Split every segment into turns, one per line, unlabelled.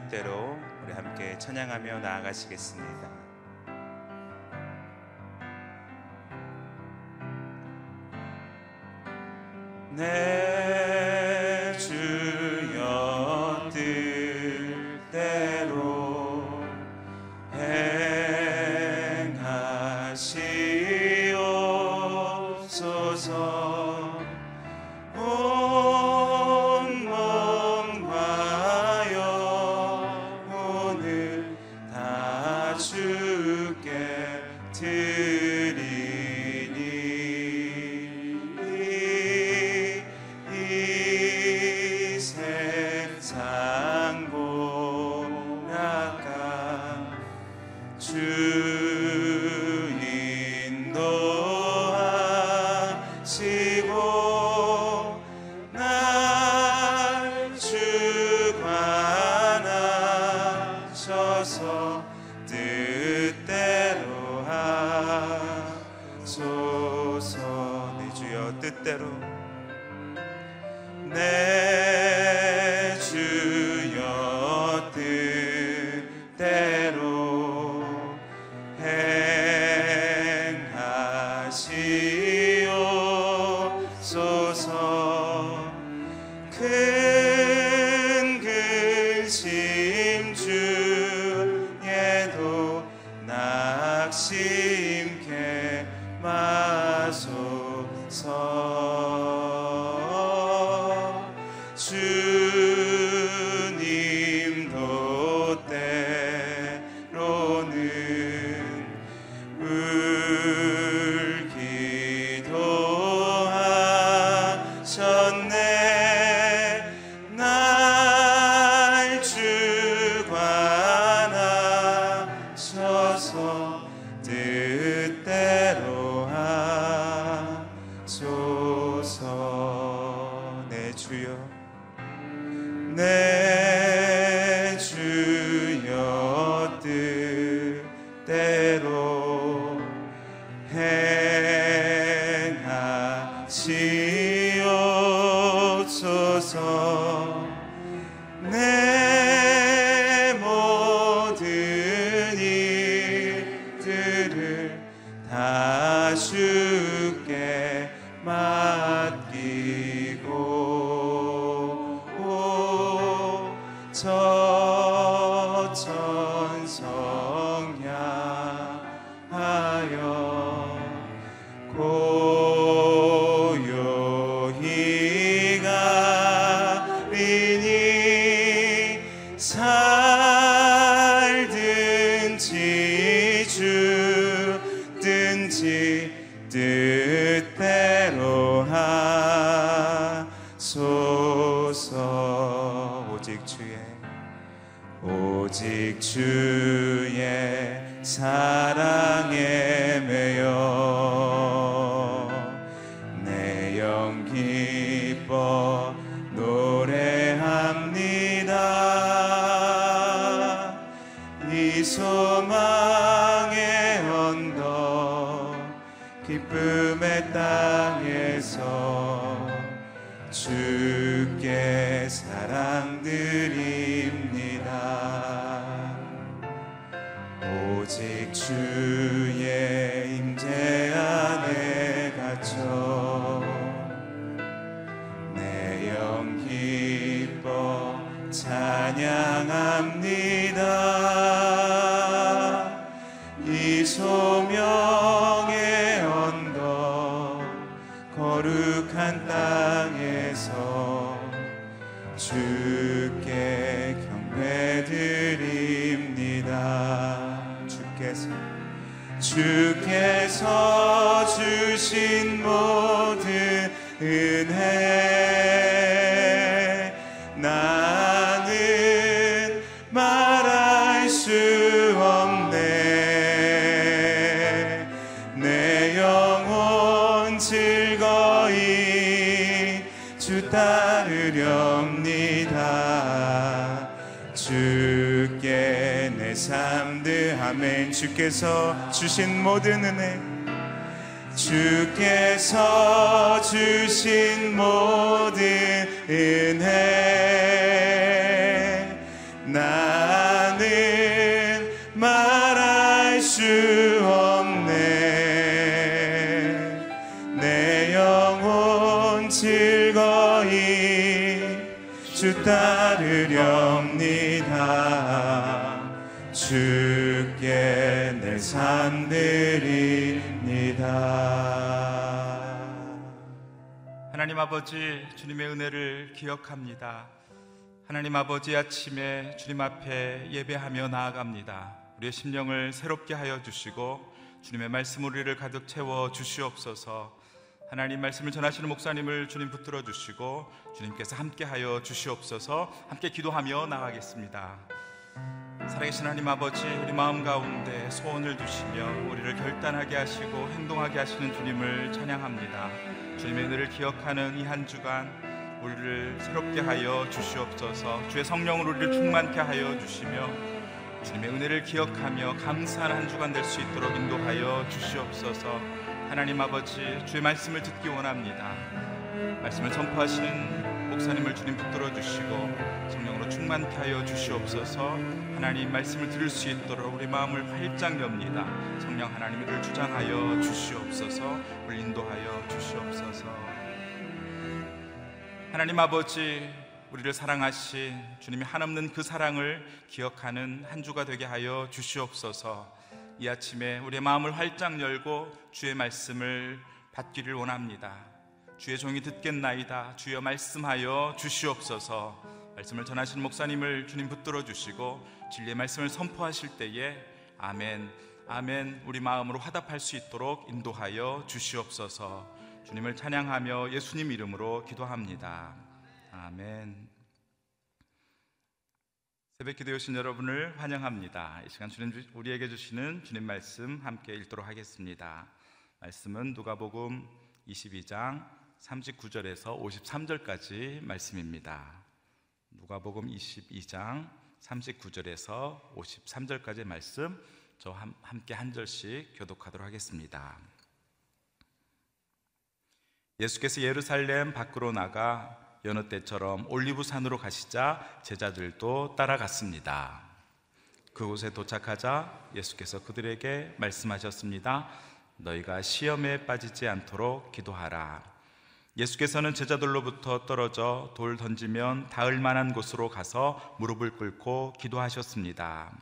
뜻대로 우리 함께 찬양하며 나아가시겠습니다. 내 time. 소명의 언덕 거룩한 땅에서 주께 경배드립니다. 주께서 주께서 주께서 주신 모든 은혜 주께서 주신 모든 은혜. 나는 말할 수 없네. 내 영혼 즐거이 주 따르렵니다. 주께 내삶 드립니다
하나님 아버지 주님의 은혜를 기억합니다. 하나님 아버지 아침에 주님 앞에 예배하며 나아갑니다. 우리의 심령을 새롭게 하여 주시고 주님의 말씀 우리를 가득 채워 주시옵소서. 하나님 말씀을 전하시는 목사님을 주님 붙들어 주시고 주님께서 함께 하여 주시옵소서. 함께 기도하며 나가겠습니다. 살아계신 하나님 아버지 우리 마음 가운데 소원을 두시며 우리를 결단하게 하시고 행동하게 하시는 주님을 찬양합니다. 주님의 은혜를 기억하는 이 한 주간 우리를 새롭게 하여 주시옵소서. 주의 성령으로 우리를 충만케 하여 주시며 주님의 은혜를 기억하며 감사한 한 주간 될 수 있도록 인도하여 주시옵소서. 하나님 아버지 주의 말씀을 듣기 원합니다. 말씀을 선포하시는 목사님을 주님 붙들어 주시고 성령으로 충만케 하여 주시옵소서. 하나님 말씀을 들을 수 있도록 우리 마음을 활짝 엽니다. 성령 하나님을 주장하여 주시옵소서. 우리 인도하여 주시옵소서. 하나님 아버지 우리를 사랑하신 주님이 한없는 그 사랑을 기억하는 한 주가 되게 하여 주시옵소서. 이 아침에 우리의 마음을 활짝 열고 주의 말씀을 받기를 원합니다. 주의 종이 듣겠나이다. 주여 말씀하여 주시옵소서. 말씀을 전하신 목사님을 주님 붙들어 주시고 진리의 말씀을 선포하실 때에 아멘, 아멘 우리 마음으로 화답할 수 있도록 인도하여 주시옵소서. 주님을 찬양하며 예수님 이름으로 기도합니다. 아멘. 새벽 기도에 오신 여러분을 환영합니다. 이 시간 주님 주- 우리에게 주시는 주님 말씀 함께 읽도록 하겠습니다. 말씀은 누가복음 22장 39절에서 53절까지 말씀입니다. 누가복음 22장 39절에서 53절까지 말씀 저 함- 함께 한 절씩 교독하도록 하겠습니다. 예수께서 예루살렘 밖으로 나가 여느 때처럼 올리브 산으로 가시자 제자들도 따라갔습니다. 그곳에 도착하자 예수께서 그들에게 말씀하셨습니다. 너희가 시험에 빠지지 않도록 기도하라. 예수께서는 제자들로부터 떨어져 돌 던지면 닿을 만한 곳으로 가서 무릎을 꿇고 기도하셨습니다.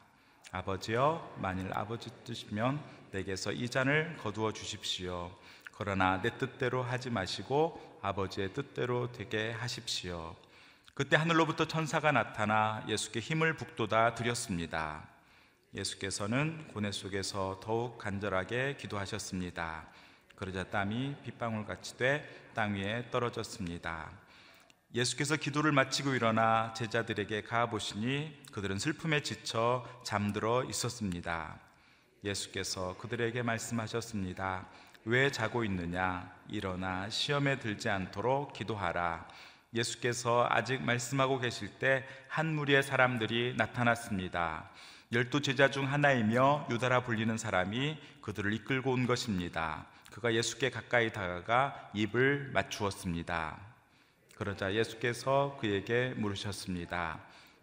아버지여, 만일 아버지 뜻이면 내게서 이 잔을 거두어 주십시오. 그러나 내 뜻대로 하지 마시고 아버지의 뜻대로 되게 하십시오. 그때 하늘로부터 천사가 나타나 예수께 힘을 북돋아 드렸습니다. 예수께서는 고뇌 속에서 더욱 간절하게 기도하셨습니다. 그러자 땀이 빗방울 같이 돼 땅 위에 떨어졌습니다. 예수께서 기도를 마치고 일어나 제자들에게 가 보시니 그들은 슬픔에 지쳐 잠들어 있었습니다. 예수께서 그들에게 말씀하셨습니다. 왜 자고 있느냐? 일어나 시험에 들지 않도록 기도하라. 예수께서 아직 말씀하고 계실 때 한 무리의 사람들이 나타났습니다. 열두 제자 중 하나이며 유다라 불리는 사람이 그들을 이끌고 온 것입니다. 그가 예수께 가까이 다가가 입을 맞추었습니다. 그러자 예수께서 그에게 물으셨습니다.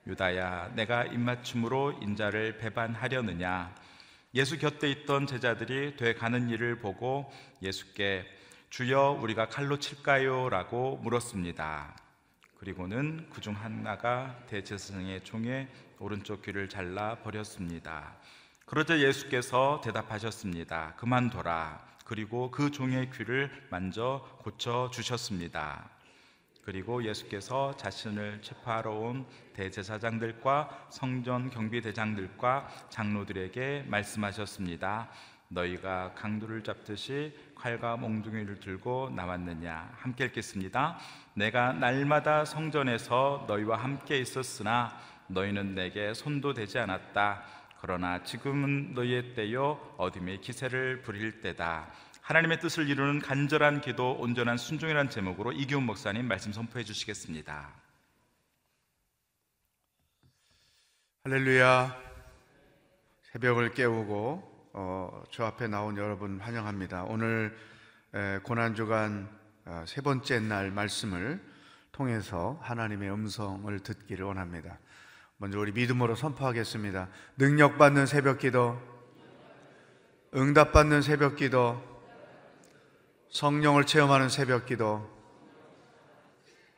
유다야, 내가 입맞춤으로 인자를 배반하려느냐? 예수 곁에 있던 제자들이 돼 가는 일을 보고 예수께 주여 우리가 칼로 칠까요? 라고 물었습니다. 그리고는 그중 하나가 대제사장의 종의 오른쪽 귀를 잘라 버렸습니다. 그러자 예수께서 대답하셨습니다. 그만둬라. 그리고 그 종의 귀를 만져 고쳐 주셨습니다. 그리고 예수께서 자신을 체포하러 온 대제사장들과 성전 경비대장들과 장로들에게 말씀하셨습니다. 너희가 강도를 잡듯이 칼과 몽둥이를 들고 나왔느냐? 함께 읽겠습니다. 내가 날마다 성전에서 너희와 함께 있었으나 너희는 내게 손도 대지 않았다. 그러나 지금은 너희의 때요 어둠의 기세를 부릴 때다. 하나님의 뜻을 이루는 간절한 기도, 온전한 순종이라는 제목으로 이기훈 목사님 말씀 선포해 주시겠습니다.
할렐루야. 새벽을 깨우고 어, 저 앞에 나온 여러분 환영합니다. 오늘 에, 고난 주간 어, 세 번째 날 말씀을 통해서 하나님의 음성을 듣기를 원합니다. 먼저 우리 믿음으로 선포하겠습니다. 능력받는 새벽 기도, 응답받는 새벽 기도, 성령을 체험하는 새벽 기도,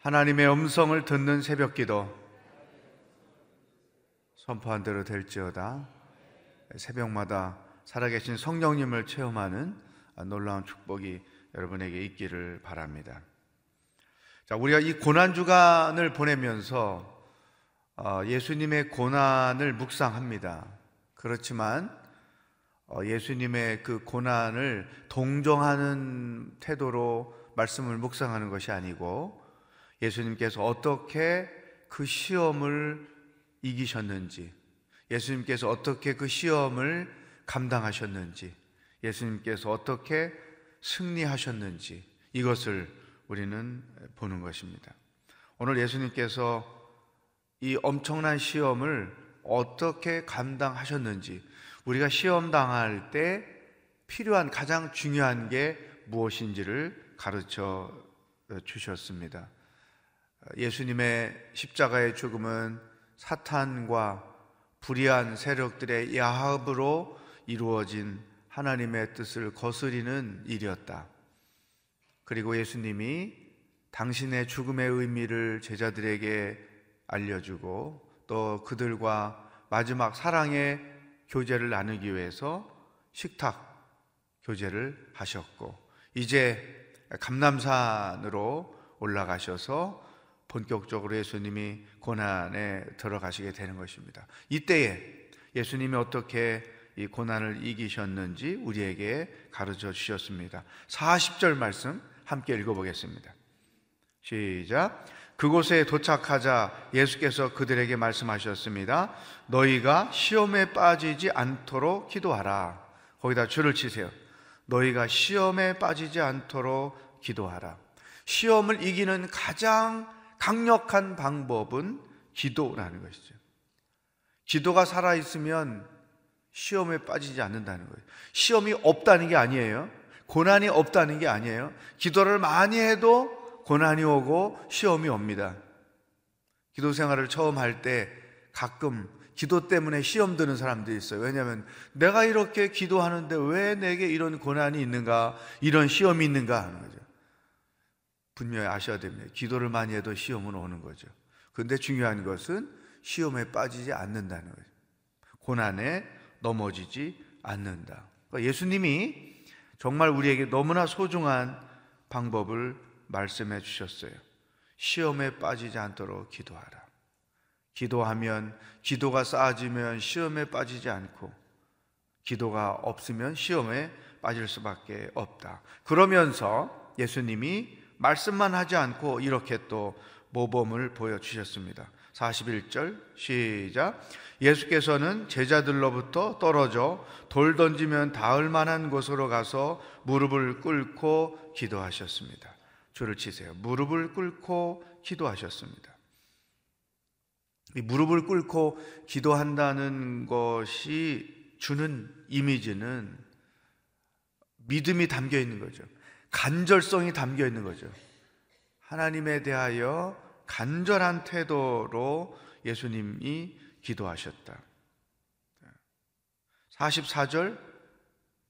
하나님의 음성을 듣는 새벽 기도, 선포한 대로 될지어다. 새벽마다 살아계신 성령님을 체험하는 놀라운 축복이 여러분에게 있기를 바랍니다. 자, 우리가 이 고난 주간을 보내면서 어, 예수님의 고난을 묵상합니다. 그렇지만 어, 예수님의 그 고난을 동정하는 태도로 말씀을 묵상하는 것이 아니고 예수님께서 어떻게 그 시험을 이기셨는지, 예수님께서 어떻게 그 시험을 감당하셨는지, 예수님께서 어떻게 승리하셨는지 이것을 우리는 보는 것입니다. 오늘 예수님께서 이 엄청난 시험을 어떻게 감당하셨는지 우리가 시험 당할 때 필요한 가장 중요한 게 무엇인지를 가르쳐 주셨습니다. 예수님의 십자가의 죽음은 사탄과 불의한 세력들의 야합으로 이루어진 하나님의 뜻을 거스리는 일이었다. 그리고 예수님이 당신의 죽음의 의미를 제자들에게 알려주고 또 그들과 마지막 사랑의 교제를 나누기 위해서 식탁 교제를 하셨고 이제 감남산으로 올라가셔서 본격적으로 예수님이 고난에 들어가시게 되는 것입니다. 이때에 예수님이 어떻게 이 고난을 이기셨는지 우리에게 가르쳐 주셨습니다. 40절 말씀 함께 읽어보겠습니다. 시작. 그곳에 도착하자 예수께서 그들에게 말씀하셨습니다. 너희가 시험에 빠지지 않도록 기도하라. 거기다 줄을 치세요. 너희가 시험에 빠지지 않도록 기도하라. 시험을 이기는 가장 강력한 방법은 기도라는 것이죠. 기도가 살아있으면 시험에 빠지지 않는다는 거예요. 시험이 없다는 게 아니에요. 고난이 없다는 게 아니에요. 기도를 많이 해도 고난이 오고 시험이 옵니다. 기도 생활을 처음 할 때 가끔 기도 때문에 시험 드는 사람들이 있어요. 왜냐하면 내가 이렇게 기도하는데 왜 내게 이런 고난이 있는가, 이런 시험이 있는가 하는 거죠. 분명히 아셔야 됩니다. 기도를 많이 해도 시험은 오는 거죠. 그런데 중요한 것은 시험에 빠지지 않는다는 거죠. 고난에 넘어지지 않는다. 그러니까 예수님이 정말 우리에게 너무나 소중한 방법을 말씀해 주셨어요. 시험에 빠지지 않도록 기도하라. 기도하면 기도가 쌓아지면 시험에 빠지지 않고 기도가 없으면 시험에 빠질 수밖에 없다. 그러면서 예수님이 말씀만 하지 않고 이렇게 또 모범을 보여주셨습니다. 41절 시작 예수께서는 제자들로부터 떨어져 돌 던지면 닿을 만한 곳으로 가서 무릎을 꿇고 기도하셨습니다. 줄을 치세요. 무릎을 꿇고 기도하셨습니다. 이 무릎을 꿇고 기도한다는 것이 주는 이미지는 믿음이 담겨 있는 거죠. 간절성이 담겨 있는 거죠. 하나님에 대하여 간절한 태도로 예수님이 기도하셨다. 44절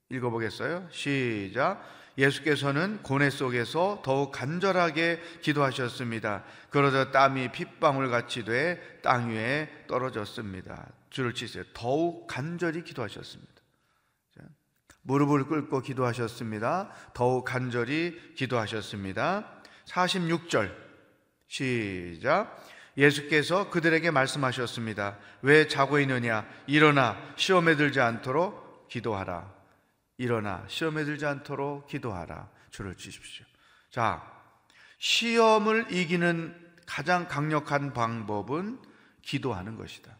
읽어보겠어요? 시작. 예수께서는 고뇌 속에서 더욱 간절하게 기도하셨습니다. 그러자 땀이 핏방울 같이 돼 땅 위에 떨어졌습니다. 줄을 치세요. 더욱 간절히 기도하셨습니다. 무릎을 꿇고 기도하셨습니다. 더욱 간절히 기도하셨습니다. 46절 시작. 예수께서 그들에게 말씀하셨습니다. 왜 자고 있느냐? 일어나 시험에 들지 않도록 기도하라. 일어나 시험에 들지 않도록 기도하라. 줄을 치십시오. 자, 시험을 이기는 가장 강력한 방법은 기도하는 것이다.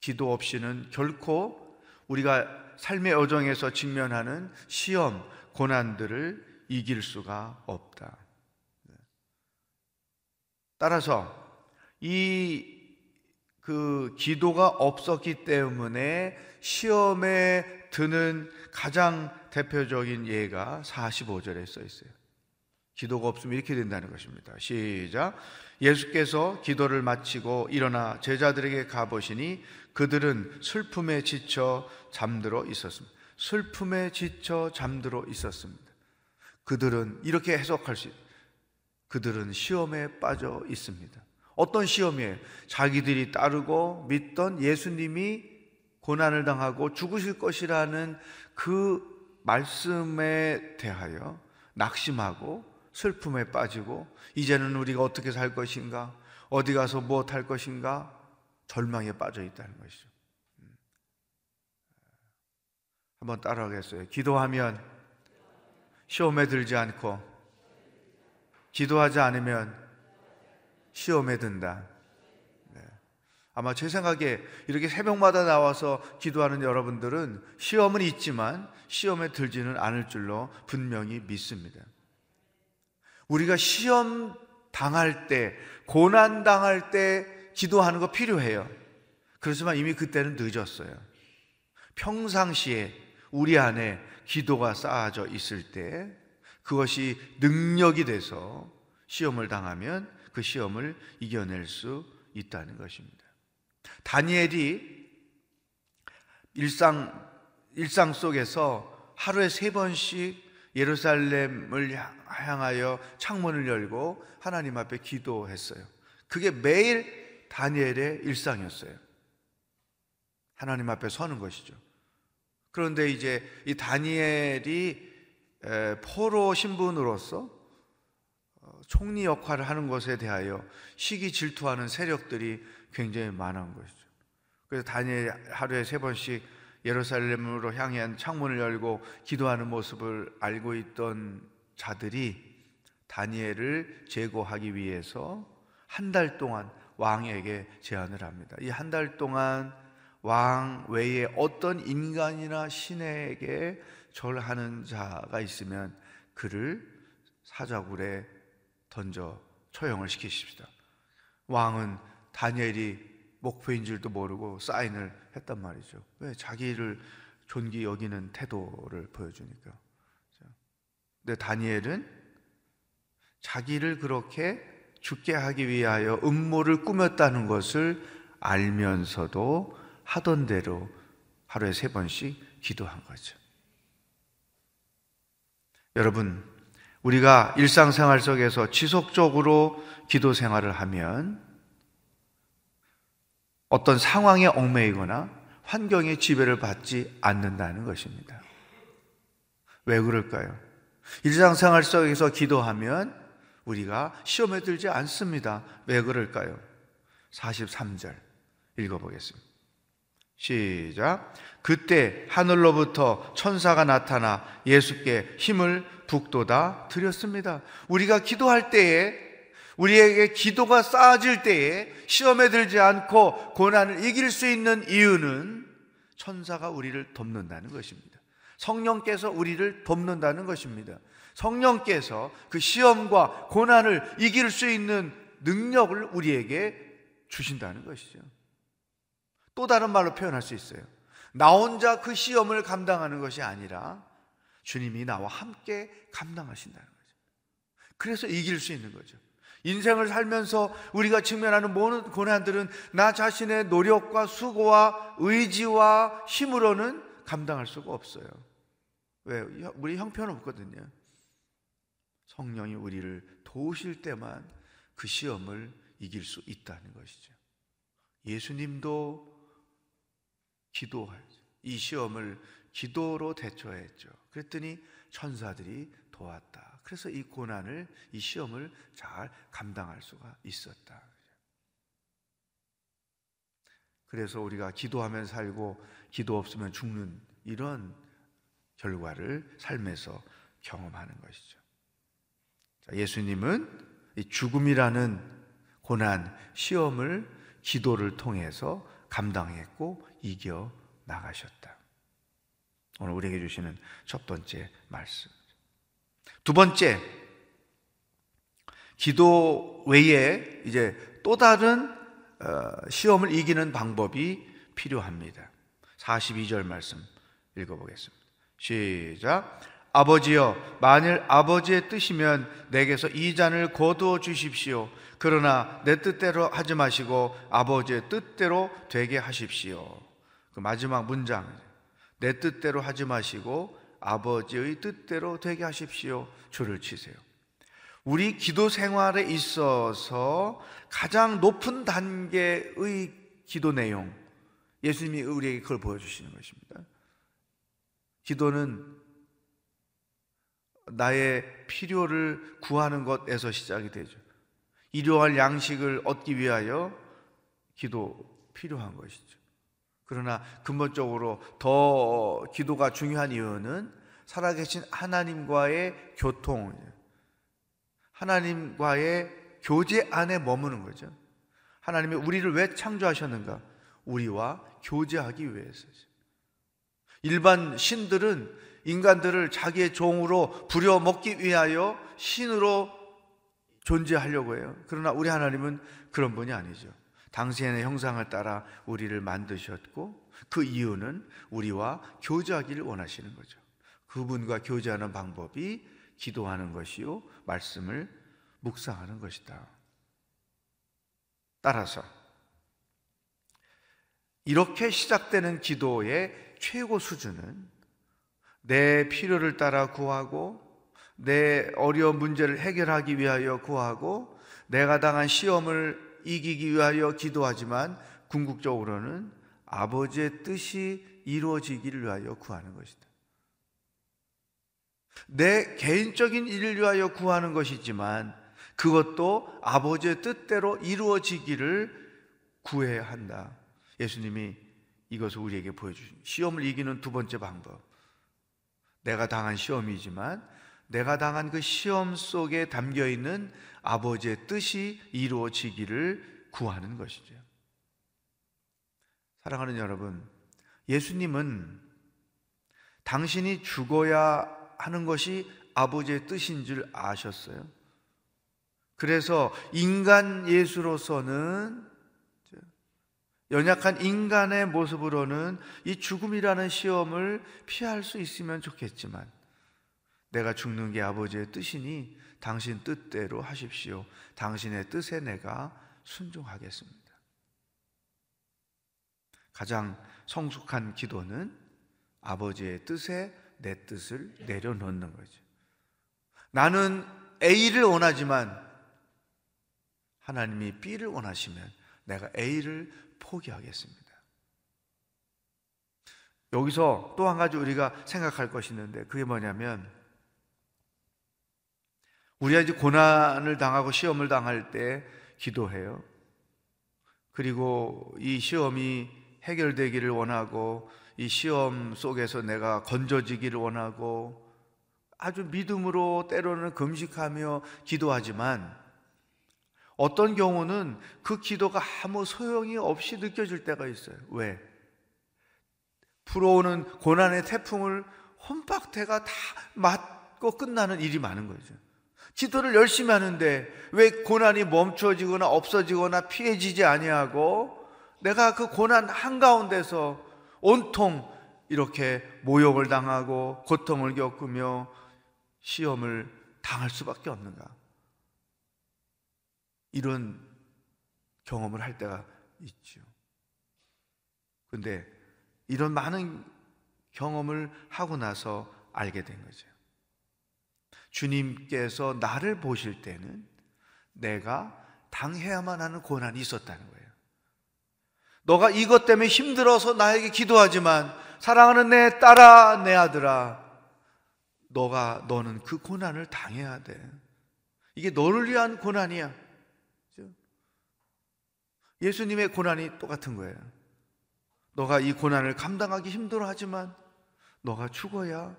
기도 없이는 결코 우리가 삶의 여정에서 직면하는 시험, 고난들을 이길 수가 없다. 따라서 이 그 기도가 없었기 때문에 시험에 드는 가장 대표적인 예가 45절에 써 있어요. 기도가 없으면 이렇게 된다는 것입니다. 시작. 예수께서 기도를 마치고 일어나 제자들에게 가보시니 그들은 슬픔에 지쳐 잠들어 있었습니다. 슬픔에 지쳐 잠들어 있었습니다. 그들은 이렇게 해석할 수. 그들은 시험에 빠져 있습니다. 어떤 시험이에요? 자기들이 따르고 믿던 예수님이 고난을 당하고 죽으실 것이라는 그 말씀에 대하여 낙심하고 슬픔에 빠지고 이제는 우리가 어떻게 살 것인가? 어디 가서 무엇 할 것인가? 절망에 빠져 있다는 것이죠. 음. 한번 따라하겠어요. 기도하면 시험에 들지 않고 기도하지 않으면 시험에 든다. 네. 아마 제 생각에 이렇게 새벽마다 나와서 기도하는 여러분들은 시험은 있지만 시험에 들지는 않을 줄로 분명히 믿습니다. 우리가 시험 당할 때, 고난 당할 때 기도하는 거 필요해요. 그렇지만 이미 그때는 늦었어요. 평상시에 우리 안에 기도가 쌓아져 있을 때 그것이 능력이 돼서 시험을 당하면 그 시험을 이겨낼 수 있다는 것입니다. 다니엘이 일상, 일상 속에서 하루에 세 번씩 예루살렘을 향하여 창문을 열고 하나님 앞에 기도했어요. 그게 매일 다니엘의 일상이었어요. 하나님 앞에 서는 것이죠. 그런데 이제 이 다니엘이 포로 신분으로서 어, 총리 역할을 하는 것에 대하여 시기 질투하는 세력들이 굉장히 많은 것이죠. 그래서 다니엘 하루에 세 번씩 예루살렘으로 향한 창문을 열고 기도하는 모습을 알고 있던 자들이 다니엘을 제거하기 위해서 한 달 동안 왕에게 제안을 합니다. 이 한 달 동안 왕 외에 어떤 인간이나 신에게 절하는 자가 있으면 그를 사자굴에 던져 처형을 시키십시다. 왕은 다니엘이 목표인 줄도 모르고 사인을 했단 말이죠. 왜? 자기를 존귀 여기는 태도를 보여주니까. 근데 다니엘은 자기를 그렇게 죽게 하기 위하여 음모를 꾸몄다는 것을 알면서도 하던 대로 하루에 세 번씩 기도한 거죠. 여러분, 우리가 일상생활 속에서 지속적으로 기도 생활을 하면 어떤 상황에 얽매이거나 환경의 지배를 받지 않는다는 것입니다. 왜 그럴까요? 일상생활 속에서 기도하면 우리가 시험에 들지 않습니다. 왜 그럴까요? 43절 읽어보겠습니다. 시작. 그때 하늘로부터 천사가 나타나 예수께 힘을 북돋아 드렸습니다. 우리가 기도할 때에 우리에게 기도가 쌓아질 때에 시험에 들지 않고 고난을 이길 수 있는 이유는 천사가 우리를 돕는다는 것입니다. 성령께서 우리를 돕는다는 것입니다. 성령께서 그 시험과 고난을 이길 수 있는 능력을 우리에게 주신다는 것이죠. 또 다른 말로 표현할 수 있어요. 나 혼자 그 시험을 감당하는 것이 아니라 주님이 나와 함께 감당하신다는 거죠. 그래서 이길 수 있는 거죠. 인생을 살면서 우리가 직면하는 모든 고난들은 나 자신의 노력과 수고와 의지와 힘으로는 감당할 수가 없어요. 왜? 우리 형편 없거든요. 성령이 우리를 도우실 때만 그 시험을 이길 수 있다는 것이죠. 예수님도 기도하죠. 이 시험을 기도로 대처했죠. 그랬더니 천사들이 도왔다. 그래서 이 고난을, 이 시험을 잘 감당할 수가 있었다. 그래서 우리가 기도하면 살고 기도 없으면 죽는 이런 결과를 삶에서 경험하는 것이죠. 예수님은 죽음이라는 고난, 시험을 기도를 통해서 감당했고 이겨 나가셨다. 오늘 우리에게 주시는 첫 번째 말씀. 두 번째, 기도 외에 이제 또 다른 어, 시험을 이기는 방법이 필요합니다. 42절 말씀 읽어보겠습니다. 시작. 아버지여, 만일 아버지의 뜻이면 내게서 이 잔을 거두어 주십시오. 그러나 내 뜻대로 하지 마시고 아버지의 뜻대로 되게 하십시오. 그 마지막 문장. 내 뜻대로 하지 마시고 아버지의 뜻대로 되게 하십시오. 줄을 치세요. 우리 기도 생활에 있어서 가장 높은 단계의 기도 내용, 예수님이 우리에게 그걸 보여주시는 것입니다. 기도는 나의 필요를 구하는 것에서 시작이 되죠. 일용할 양식을 얻기 위하여 기도 필요한 것이죠. 그러나 근본적으로 더 기도가 중요한 이유는 살아계신 하나님과의 교통, 하나님과의 교제 안에 머무는 거죠. 하나님이 우리를 왜 창조하셨는가? 우리와 교제하기 위해서죠. 일반 신들은 인간들을 자기의 종으로 부려먹기 위하여 신으로 존재하려고 해요. 그러나 우리 하나님은 그런 분이 아니죠. 당신의 형상을 따라 우리를 만드셨고 그 이유는 우리와 교제하기를 원하시는 거죠. 그분과 교제하는 방법이 기도하는 것이요 말씀을 묵상하는 것이다. 따라서 이렇게 시작되는 기도의 최고 수준은 내 필요를 따라 구하고 내 어려운 문제를 해결하기 위하여 구하고 내가 당한 시험을 이기기 위하여 기도하지만 궁극적으로는 아버지의 뜻이 이루어지기를 위하여 구하는 것이다. 내 개인적인 일을 위하여 구하는 것이지만 그것도 아버지의 뜻대로 이루어지기를 구해야 한다. 예수님이 이것을 우리에게 보여주신 시험을 이기는 두 번째 방법. 내가 당한 시험이지만 내가 당한 그 시험 속에 담겨 있는 아버지의 뜻이 이루어지기를 구하는 것이죠. 사랑하는 여러분, 예수님은 당신이 죽어야 하는 것이 아버지의 뜻인 줄 아셨어요. 그래서 인간 예수로서는 연약한 인간의 모습으로는 이 죽음이라는 시험을 피할 수 있으면 좋겠지만 내가 죽는 게 아버지의 뜻이니 당신 뜻대로 하십시오. 당신의 뜻에 내가 순종하겠습니다. 가장 성숙한 기도는 아버지의 뜻에 내 뜻을 내려놓는 거죠. 나는 A를 원하지만 하나님이 B를 원하시면 내가 A를 포기하겠습니다. 여기서 또 한 가지 우리가 생각할 것이 있는데 그게 뭐냐면 우리가 이제 고난을 당하고 시험을 당할 때 기도해요. 그리고 이 시험이 해결되기를 원하고 이 시험 속에서 내가 건져지기를 원하고 아주 믿음으로 때로는 금식하며 기도하지만 어떤 경우는 그 기도가 아무 소용이 없이 느껴질 때가 있어요. 왜? 불어오는 고난의 태풍을 혼박태가 다 맞고 끝나는 일이 많은 거죠. 기도를 열심히 하는데 왜 고난이 멈춰지거나 없어지거나 피해지지 아니하고 내가 그 고난 한가운데서 온통 이렇게 모욕을 당하고 고통을 겪으며 시험을 당할 수밖에 없는가? 이런 경험을 할 때가 있죠. 근데 이런 많은 경험을 하고 나서 알게 된 거죠. 주님께서 나를 보실 때는 내가 당해야만 하는 고난이 있었다는 거예요. 너가 이것 때문에 힘들어서 나에게 기도하지만 사랑하는 내 딸아, 내 아들아, 너가 너는 그 고난을 당해야 돼. 이게 너를 위한 고난이야. 예수님의 고난이 똑같은 거예요. 너가 이 고난을 감당하기 힘들어 하지만 너가 죽어야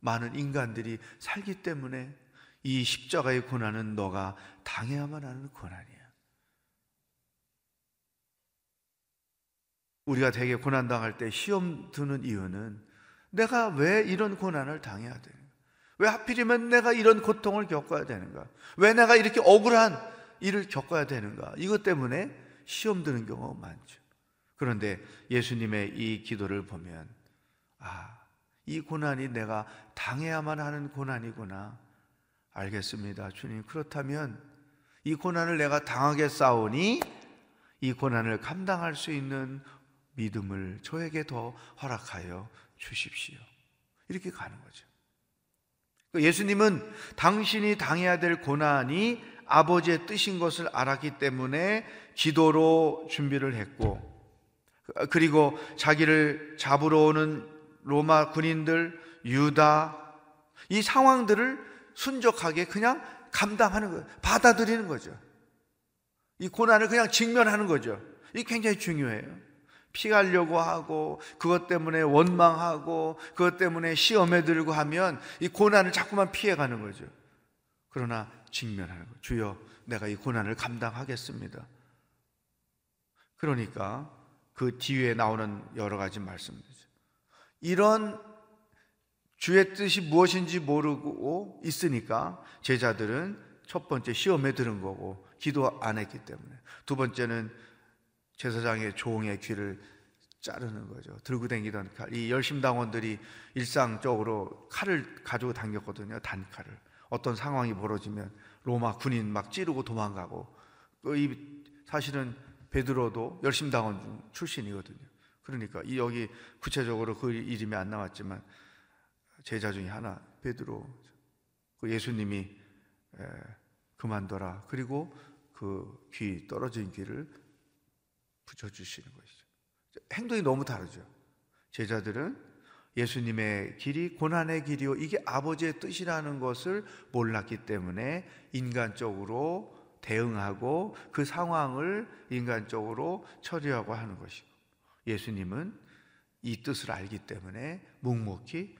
많은 인간들이 살기 때문에 이 십자가의 고난은 너가 당해야만 하는 고난이야. 우리가 되게 고난 당할 때 시험 드는 이유는 내가 왜 이런 고난을 당해야 되는가? 왜 하필이면 내가 이런 고통을 겪어야 되는가? 왜 내가 이렇게 억울한 일을 겪어야 되는가? 이것 때문에 시험 드는 경우가 많죠. 그런데 예수님의 이 기도를 보면, 아, 이 고난이 내가 당해야만 하는 고난이구나. 알겠습니다. 주님. 그렇다면 이 고난을 내가 당하게 싸우니 이 고난을 감당할 수 있는 믿음을 저에게 더 허락하여 주십시오. 이렇게 가는 거죠. 그 예수님은 당신이 당해야 될 고난이 아버지의 뜻인 것을 알았기 때문에 기도로 준비를 했고, 그리고 자기를 잡으러 오는 로마 군인들, 유다, 이 상황들을 순적하게 그냥 감당하는 거예요. 받아들이는 거죠. 이 고난을 그냥 직면하는 거죠. 이 굉장히 중요해요. 피하려고 하고 그것 때문에 원망하고 그것 때문에 시험에 들고 하면 이 고난을 자꾸만 피해가는 거죠. 그러나 직면하는 거예요. 주여, 내가 이 고난을 감당하겠습니다. 그러니까 그 뒤에 나오는 여러 가지 말씀이죠. 이런 주의 뜻이 무엇인지 모르고 있으니까 제자들은 첫 번째 시험에 들은 거고 기도 안 했기 때문에 두 번째는 제사장의 종의 귀를 자르는 거죠. 들고 다니던 칼. 이 열심당원들이 일상적으로 칼을 가지고 다녔거든요. 단칼을. 어떤 상황이 벌어지면 로마 군인 막 찌르고 도망가고 그이 사실은 베드로도 열심당원 출신이거든요. 그러니까 이 여기 구체적으로 그 이름이 안 나왔지만 제자 중에 하나 베드로 그 예수님이 그만둬라. 그리고 그 귀 떨어진 귀를 붙여주시는 것이죠. 행동이 너무 다르죠. 제자들은 예수님의 길이 고난의 길이요. 이게 아버지의 뜻이라는 것을 몰랐기 때문에 인간적으로 대응하고 그 상황을 인간적으로 처리하고 하는 것이고 예수님은 이 뜻을 알기 때문에 묵묵히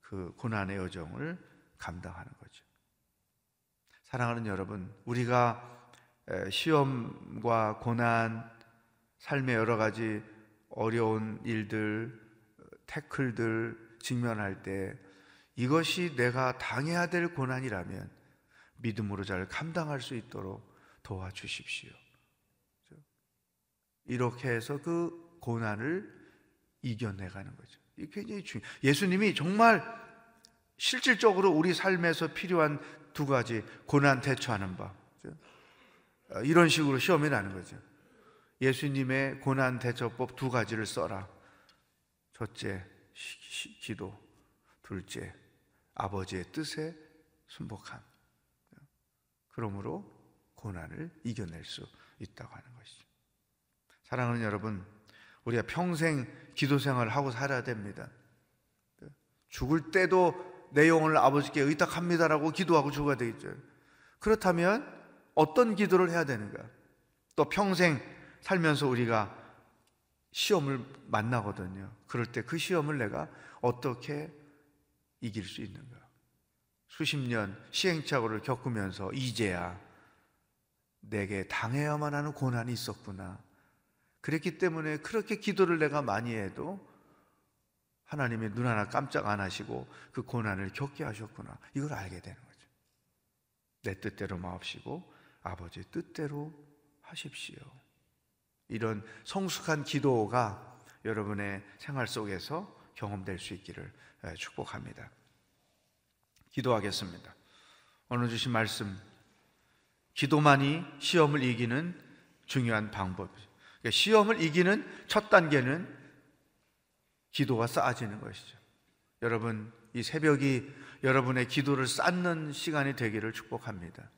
그 고난의 여정을 감당하는 거죠. 사랑하는 여러분, 우리가 시험과 고난, 삶의 여러 가지 어려운 일들, 태클들 직면할 때 이것이 내가 당해야 될 고난이라면 믿음으로 잘 감당할 수 있도록 도와주십시오. 이렇게 해서 그 고난을 이겨내가는 거죠. 이 굉장히 중요. 예수님이 정말 실질적으로 우리 삶에서 필요한 두 가지 고난 대처하는 법 어, 이런 식으로 시험이 나는 거죠. 예수님의 고난 대처법 두 가지를 써라. 첫째, 기도. 둘째, 아버지의 뜻에 순복함. 그러므로 고난을 이겨낼 수 있다고 하는 것이죠. 사랑하는 여러분, 우리가 평생 기도 생활을 하고 살아야 됩니다. 죽을 때도 내 영혼을 아버지께 의탁합니다라고 기도하고 죽어야 되겠죠. 그렇다면 어떤 기도를 해야 되는가? 또 평생 살면서 우리가 시험을 만나거든요. 그럴 때 그 시험을 내가 어떻게 이길 수 있는가? 수십 년 시행착오를 겪으면서 이제야 내게 당해야만 하는 고난이 있었구나. 그랬기 때문에 그렇게 기도를 내가 많이 해도 하나님의 눈 하나 깜짝 안 하시고 그 고난을 겪게 하셨구나. 이걸 알게 되는 거죠. 내 뜻대로 마옵시고 아버지의 뜻대로 하십시오. 이런 성숙한 기도가 여러분의 생활 속에서 경험될 수 있기를 축복합니다. 기도하겠습니다. 오늘 주신 말씀, 기도만이 시험을 이기는 중요한 방법이죠. 그러니까 시험을 이기는 첫 단계는 기도가 쌓아지는 것이죠. 여러분, 이 새벽이 여러분의 기도를 쌓는 시간이 되기를 축복합니다.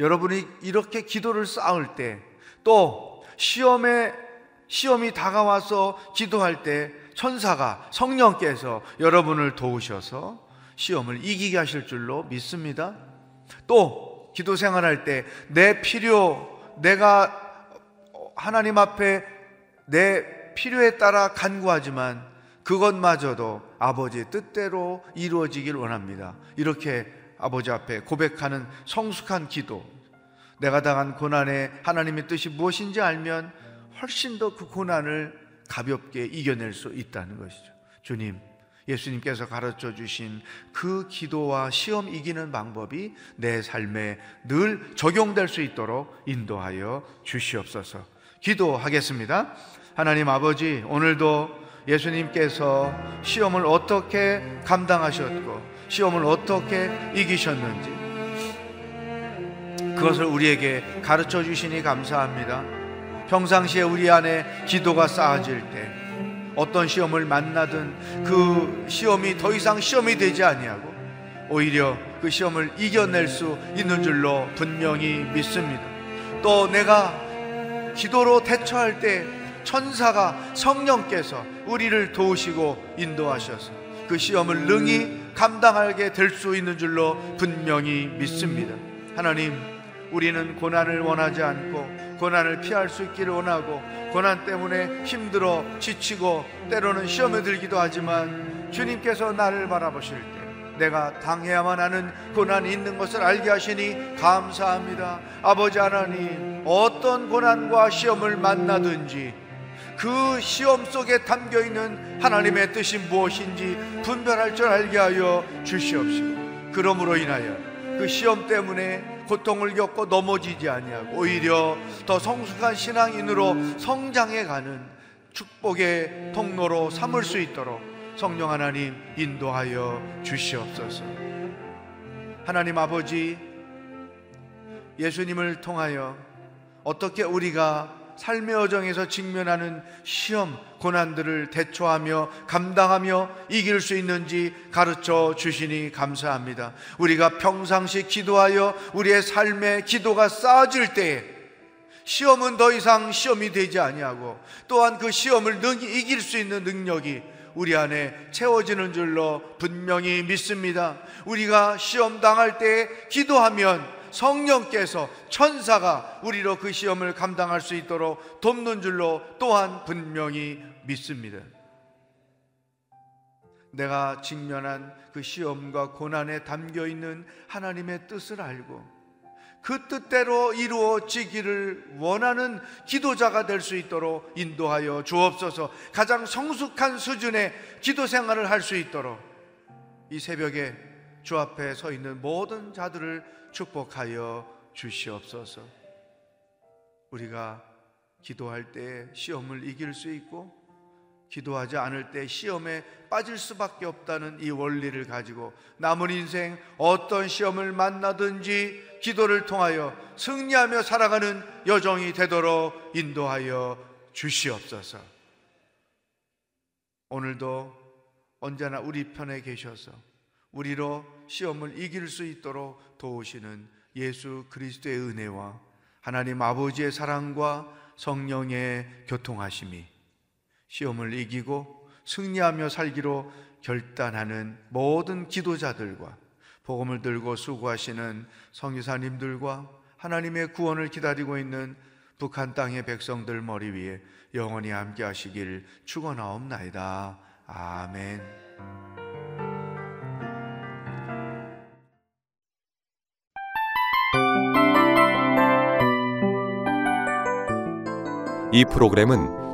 여러분이 이렇게 기도를 쌓을 때, 또 시험에, 시험이 다가와서 기도할 때, 천사가, 성령께서 여러분을 도우셔서 시험을 이기게 하실 줄로 믿습니다. 또, 기도 생활할 때, 내 필요, 내가 하나님 앞에 내 필요에 따라 간구하지만 그것마저도 아버지의 뜻대로 이루어지길 원합니다. 이렇게 아버지 앞에 고백하는 성숙한 기도. 내가 당한 고난에 하나님의 뜻이 무엇인지 알면 훨씬 더 그 고난을 가볍게 이겨낼 수 있다는 것이죠. 주님, 예수님께서 가르쳐 주신 그 기도와 시험 이기는 방법이 내 삶에 늘 적용될 수 있도록 인도하여 주시옵소서. 기도하겠습니다. 하나님 아버지, 오늘도 예수님께서 시험을 어떻게 감당하셨고 시험을 어떻게 이기셨는지 그것을 우리에게 가르쳐 주시니 감사합니다. 평상시에 우리 안에 기도가 쌓아질 때 어떤 시험을 만나든 그 시험이 더 이상 시험이 되지 아니하고 오히려 그 시험을 이겨낼 수 있는 줄로 분명히 믿습니다. 또 내가 기도로 대처할 때 천사가 성령께서 우리를 도우시고 인도하셔서 그 시험을 능히 감당하게 될 수 있는 줄로 분명히 믿습니다. 하나님, 우리는 고난을 원하지 않고 고난을 피할 수 있기를 원하고 고난 때문에 힘들어 지치고 때로는 시험에 들기도 하지만 주님께서 나를 바라보실 때 내가 당해야만 하는 고난이 있는 것을 알게 하시니 감사합니다. 아버지 하나님, 어떤 고난과 시험을 만나든지 그 시험 속에 담겨 있는 하나님의 뜻이 무엇인지 분별할 줄 알게 하여 주시옵시고 그러므로 인하여 그 시험 때문에 고통을 겪고 넘어지지 아니하고 오히려 더 성숙한 신앙인으로 성장해 가는 축복의 통로로 삼을 수 있도록 성령 하나님 인도하여 주시옵소서. 하나님 아버지 예수님을 통하여 어떻게 우리가 삶의 여정에서 직면하는 시험, 고난들을 대처하며 감당하며 이길 수 있는지 가르쳐 주시니 감사합니다. 우리가 평상시 기도하여 우리의 삶의 기도가 쌓아질 때에 시험은 더 이상 시험이 되지 아니하고 또한 그 시험을 능히 이길 수 있는 능력이 우리 안에 채워지는 줄로 분명히 믿습니다. 우리가 시험 당할 때 기도하면 성령께서 천사가 우리로 그 시험을 감당할 수 있도록 돕는 줄로 또한 분명히 믿습니다. 내가 직면한 그 시험과 고난에 담겨 있는 하나님의 뜻을 알고 그 뜻대로 이루어지기를 원하는 기도자가 될 수 있도록 인도하여 주옵소서 가장 성숙한 수준의 기도 생활을 할 수 있도록 이 새벽에 주 앞에 서 있는 모든 자들을 축복하여 주시옵소서. 우리가 기도할 때 시험을 이길 수 있고 기도하지 않을 때 시험에 빠질 수밖에 없다는 이 원리를 가지고 남은 인생 어떤 시험을 만나든지 기도를 통하여 승리하며 살아가는 여정이 되도록 인도하여 주시옵소서. 오늘도 언제나 우리 편에 계셔서 우리로 시험을 이길 수 있도록 도우시는 예수 그리스도의 은혜와 하나님 아버지의 사랑과 성령의 교통하심이 시험을 이기고 승리하며 살기로 결단하는 모든 기도자들과 복음을 들고 수고하시는 성유사님들과 하나님의 구원을 기다리고 있는 북한 땅의 백성들 머리 위에 영원히 함께 하시길 축원하옵나이다. 아멘.
이 프로그램은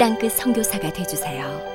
땅끝 선교사가 되주세요.